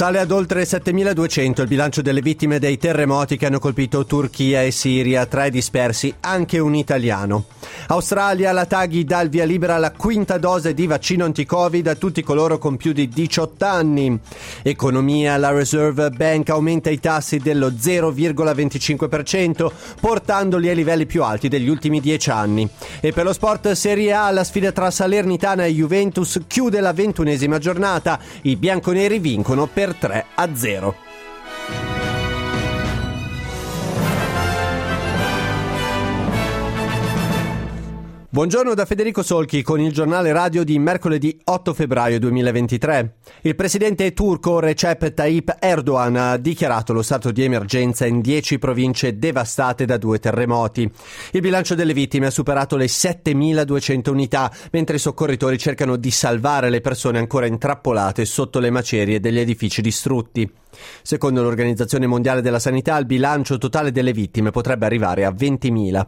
Sale ad oltre 7.200 il bilancio delle vittime dei terremoti che hanno colpito Turchia e Siria, tre dispersi, anche un italiano. Australia, la Taghi dà il via libera alla quinta dose di vaccino anti-Covid a tutti coloro con più di 18 anni. Economia, la Reserve Bank aumenta i tassi dello 0,25%, portandoli ai livelli più alti degli ultimi 10 anni. E per lo sport Serie A, la sfida tra Salernitana e Juventus chiude la ventunesima giornata. I bianconeri vincono per 3 a 0. Buongiorno da Federico Solchi con il giornale radio di mercoledì 8 febbraio 2023. Il presidente turco Recep Tayyip Erdogan ha dichiarato lo stato di emergenza in 10 province devastate da due terremoti. Il bilancio delle vittime ha superato le 7.200 unità, mentre i soccorritori cercano di salvare le persone ancora intrappolate sotto le macerie degli edifici distrutti. Secondo l'Organizzazione Mondiale della Sanità, il bilancio totale delle vittime potrebbe arrivare a 20.000.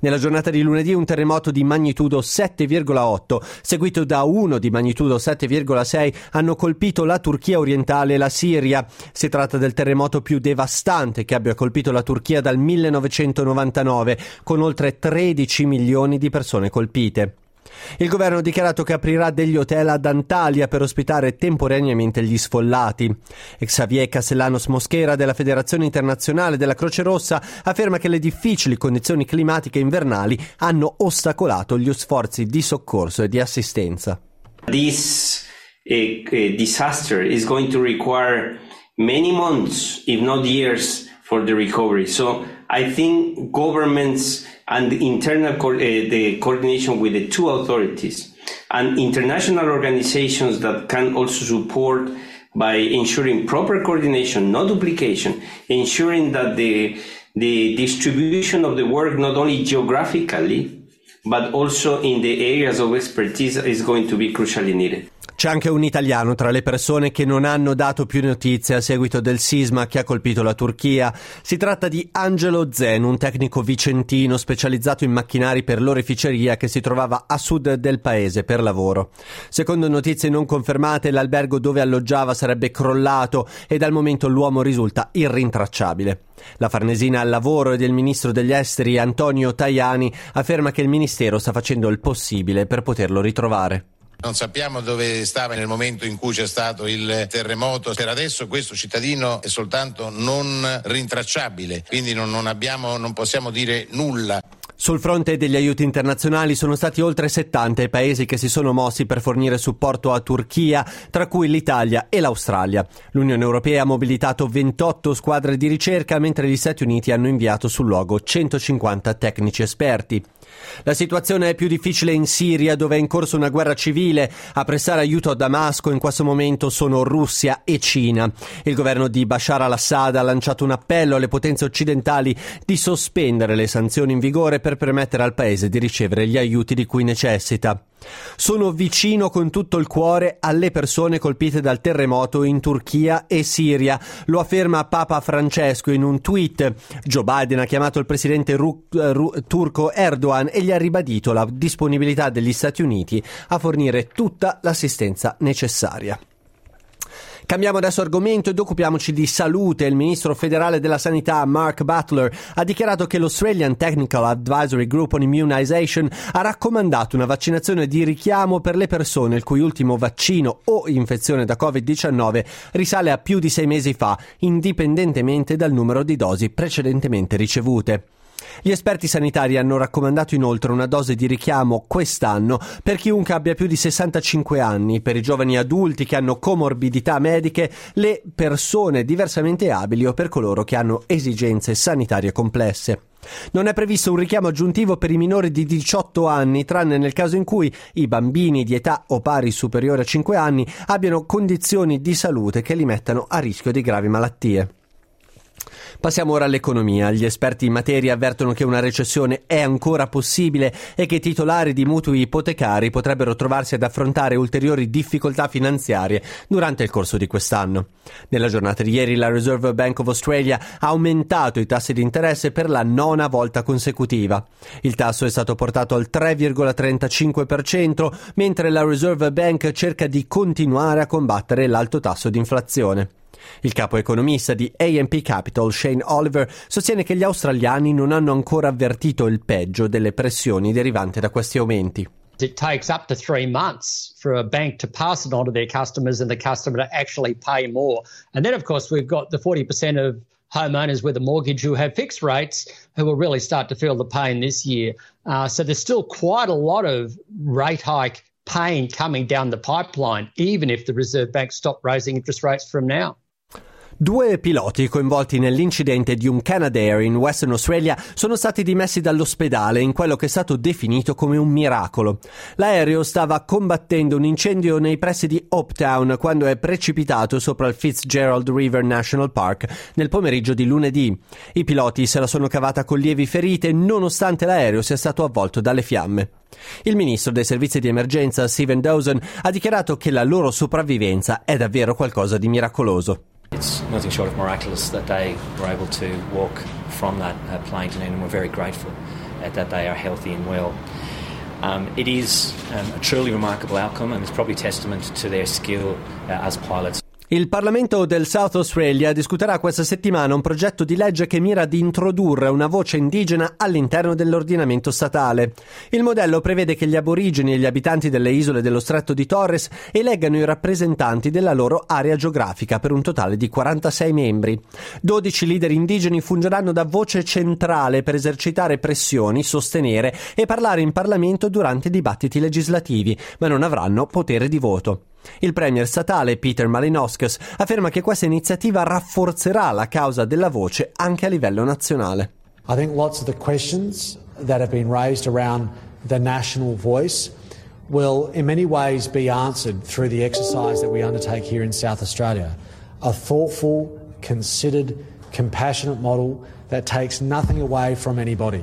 Nella giornata di lunedì un terremoto di magnitudo 7,8, seguito da uno di magnitudo 7,6, hanno colpito la Turchia orientale e la Siria. Si tratta del terremoto più devastante che abbia colpito la Turchia dal 1999, con oltre 13 milioni di persone colpite. Il governo ha dichiarato che aprirà degli hotel ad Antalya per ospitare temporaneamente gli sfollati. Xavier Castellanos Mosquera della Federazione Internazionale della Croce Rossa afferma che le difficili condizioni climatiche invernali hanno ostacolato gli sforzi di soccorso e di assistenza. This a disaster is going to require many months, if not years, for the recovery. So I think governments and the internal co- uh, the coordination with the two authorities and international organizations that can also support by ensuring proper coordination, no duplication, ensuring that the the distribution of the work not only geographically but also in the areas of expertise is going to be crucially needed. C'è anche un italiano tra le persone che non hanno dato più notizie a seguito del sisma che ha colpito la Turchia. Si tratta di Angelo Zen, un tecnico vicentino specializzato in macchinari per l'oreficeria che si trovava a sud del paese per lavoro. Secondo notizie non confermate, l'albergo dove alloggiava sarebbe crollato e dal momento l'uomo risulta irrintracciabile. La Farnesina al lavoro e del ministro degli esteri Antonio Tajani afferma che il ministero sta facendo il possibile per poterlo ritrovare. Non sappiamo dove stava nel momento in cui c'è stato il terremoto. Per adesso questo cittadino è soltanto non rintracciabile, quindi non, non, abbiamo, non possiamo dire nulla. Sul fronte degli aiuti internazionali sono stati oltre 70 i paesi che si sono mossi per fornire supporto a Turchia, tra cui l'Italia e l'Australia. L'Unione Europea ha mobilitato 28 squadre di ricerca, mentre gli Stati Uniti hanno inviato sul luogo 150 tecnici esperti. La situazione è più difficile in Siria, dove è in corso una guerra civile. A prestare aiuto a Damasco in questo momento sono Russia e Cina. Il governo di Bashar al-Assad ha lanciato un appello alle potenze occidentali di sospendere le sanzioni in vigore per permettere al paese di ricevere gli aiuti di cui necessita. Sono vicino con tutto il cuore alle persone colpite dal terremoto in Turchia e Siria, lo afferma Papa Francesco in un tweet. Joe Biden ha chiamato il presidente ru- ru- turco Erdogan e gli ha ribadito la disponibilità degli Stati Uniti a fornire tutta l'assistenza necessaria. Cambiamo adesso argomento ed occupiamoci di salute. Il ministro federale della sanità Mark Butler ha dichiarato che l'Australian Technical Advisory Group on Immunization ha raccomandato una vaccinazione di richiamo per le persone il cui ultimo vaccino o infezione da Covid-19 risale a più di sei mesi fa, indipendentemente dal numero di dosi precedentemente ricevute. Gli esperti sanitari hanno raccomandato inoltre una dose di richiamo quest'anno per chiunque abbia più di 65 anni, per i giovani adulti che hanno comorbidità mediche, le persone diversamente abili o per coloro che hanno esigenze sanitarie complesse. Non è previsto un richiamo aggiuntivo per i minori di 18 anni, tranne nel caso in cui i bambini di età o pari superiore a 5 anni abbiano condizioni di salute che li mettano a rischio di gravi malattie. Passiamo ora all'economia. Gli esperti in materia avvertono che una recessione è ancora possibile e che i titolari di mutui ipotecari potrebbero trovarsi ad affrontare ulteriori difficoltà finanziarie durante il corso di quest'anno. Nella giornata di ieri la Reserve Bank of Australia ha aumentato i tassi di interesse per la nona volta consecutiva. Il tasso è stato portato al 3,35%, mentre la Reserve Bank cerca di continuare a combattere l'alto tasso di inflazione. Il capo economista di AMP Capital, Shane Oliver, sostiene che gli australiani non hanno ancora avvertito il peggio delle pressioni derivanti da questi aumenti. It takes up to three months for a bank to pass it on to their customers and the customer to actually pay more. And then, of course, we've got the 40% of homeowners with a mortgage who have fixed rates who will really start to feel the pain this year. Uh, so there's still quite a lot of rate hike pain coming down the pipeline, even if the Reserve Bank stopped raising interest rates from now. Due piloti coinvolti nell'incidente di un Canadair in Western Australia sono stati dimessi dall'ospedale in quello che è stato definito come un miracolo. L'aereo stava combattendo un incendio nei pressi di Hopetown quando è precipitato sopra il Fitzgerald River National Park nel pomeriggio di lunedì. I piloti se la sono cavata con lievi ferite nonostante l'aereo sia stato avvolto dalle fiamme. Il ministro dei servizi di emergenza Steven Dawson ha dichiarato che la loro sopravvivenza è davvero qualcosa di miracoloso. It's nothing short of miraculous that they were able to walk from that uh, plane to Dunedin, and we're very grateful uh, that they are healthy and well. Um, it is um, a truly remarkable outcome, and it's probably testament to their skill uh, as pilots. Il Parlamento del South Australia discuterà questa settimana un progetto di legge che mira ad introdurre una voce indigena all'interno dell'ordinamento statale. Il modello prevede che gli aborigeni e gli abitanti delle isole dello stretto di Torres eleggano i rappresentanti della loro area geografica per un totale di 46 membri. 12 leader indigeni fungeranno da voce centrale per esercitare pressioni, sostenere e parlare in Parlamento durante i dibattiti legislativi, ma non avranno potere di voto. Il premier statale Peter Malinowskis afferma che questa iniziativa rafforzerà la causa della voce anche a livello nazionale. I think lots of the questions that have been raised around the national voice will in many ways be answered through the exercise that we undertake here in South Australia. A thoughtful, considered, compassionate model that takes nothing away from anybody.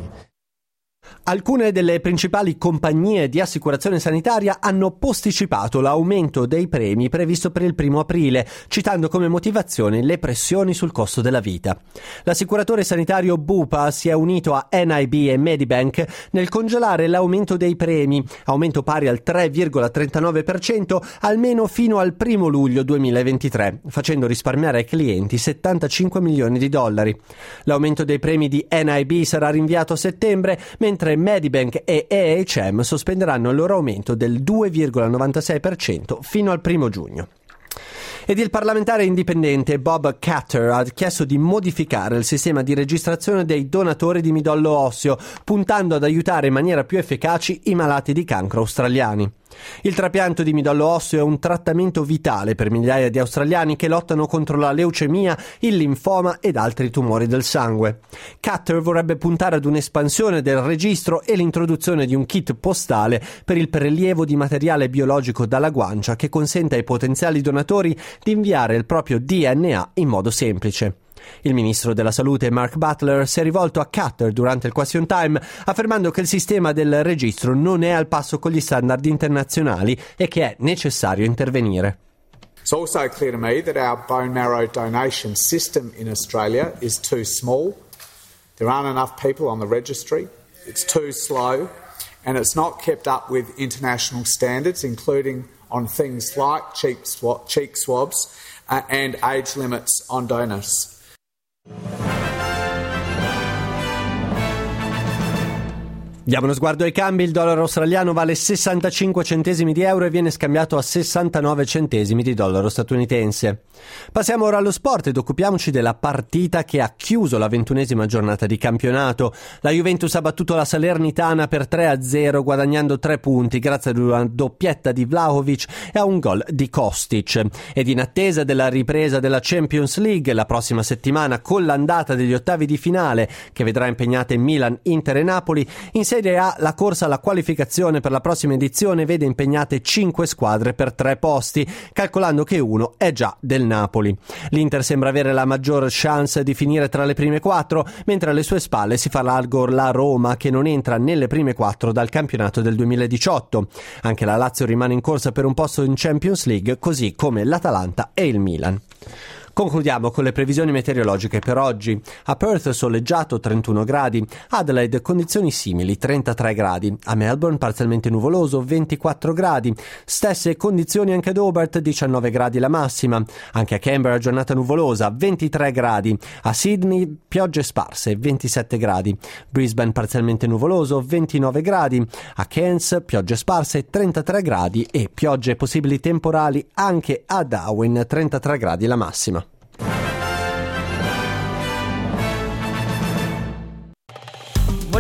Alcune delle principali compagnie di assicurazione sanitaria hanno posticipato l'aumento dei premi previsto per il primo aprile, citando come motivazione le pressioni sul costo della vita. L'assicuratore sanitario Bupa si è unito a NIB e Medibank nel congelare l'aumento dei premi, aumento pari al 3,39% almeno fino al 1 luglio 2023, facendo risparmiare ai clienti 75 milioni di dollari. L'aumento dei premi di NIB sarà rinviato a settembre, mentre Medibank e EHM sospenderanno il loro aumento del 2,96% fino al primo giugno. Ed il parlamentare indipendente Bob Catter ha chiesto di modificare il sistema di registrazione dei donatori di midollo osseo, puntando ad aiutare in maniera più efficace i malati di cancro australiani. Il trapianto di midollo osseo è un trattamento vitale per migliaia di australiani che lottano contro la leucemia, il linfoma ed altri tumori del sangue. Cutter vorrebbe puntare ad un'espansione del registro e l'introduzione di un kit postale per il prelievo di materiale biologico dalla guancia che consente ai potenziali donatori di inviare il proprio DNA in modo semplice. Il ministro della Salute Mark Butler si è rivolto a Qatar durante il question time affermando che il sistema del registro non è al passo con gli standard internazionali e che è necessario intervenire. It's also clear to me that our bone marrow donation system in Australia is too small. There aren't enough people on the registry. It's too slow and it's not kept up with international standards, including on things like cheek, swab, cheek swabs uh, and age limits on donors. you Diamo uno sguardo ai cambi, il dollaro australiano vale 65 centesimi di euro e viene scambiato a 69 centesimi di dollaro statunitense. Passiamo ora allo sport ed occupiamoci della partita che ha chiuso la ventunesima giornata di campionato. La Juventus ha battuto la Salernitana per 3-0 guadagnando 3 punti grazie ad una doppietta di Vlahovic e a un gol di Kostic. Ed in attesa della ripresa della Champions League la prossima settimana con l'andata degli ottavi di finale che vedrà impegnate Milan, Inter e Napoli, in Serie A la corsa alla qualificazione per la prossima edizione vede impegnate 5 squadre per 3 posti, calcolando che uno è già del Napoli. L'Inter sembra avere la maggior chance di finire tra le prime 4, mentre alle sue spalle si fa largo la Roma che non entra nelle prime 4 dal campionato del 2018. Anche la Lazio rimane in corsa per un posto in Champions League, così come l'Atalanta e il Milan. Concludiamo con le previsioni meteorologiche per oggi. A Perth soleggiato 31 gradi, Adelaide condizioni simili 33 gradi, a Melbourne parzialmente nuvoloso 24 gradi, stesse condizioni anche ad Hobart 19 gradi la massima, anche a Canberra giornata nuvolosa 23 gradi, a Sydney piogge sparse 27 gradi, Brisbane parzialmente nuvoloso 29 gradi, a Cairns piogge sparse 33 gradi e piogge possibili temporali anche a Darwin 33 gradi la massima.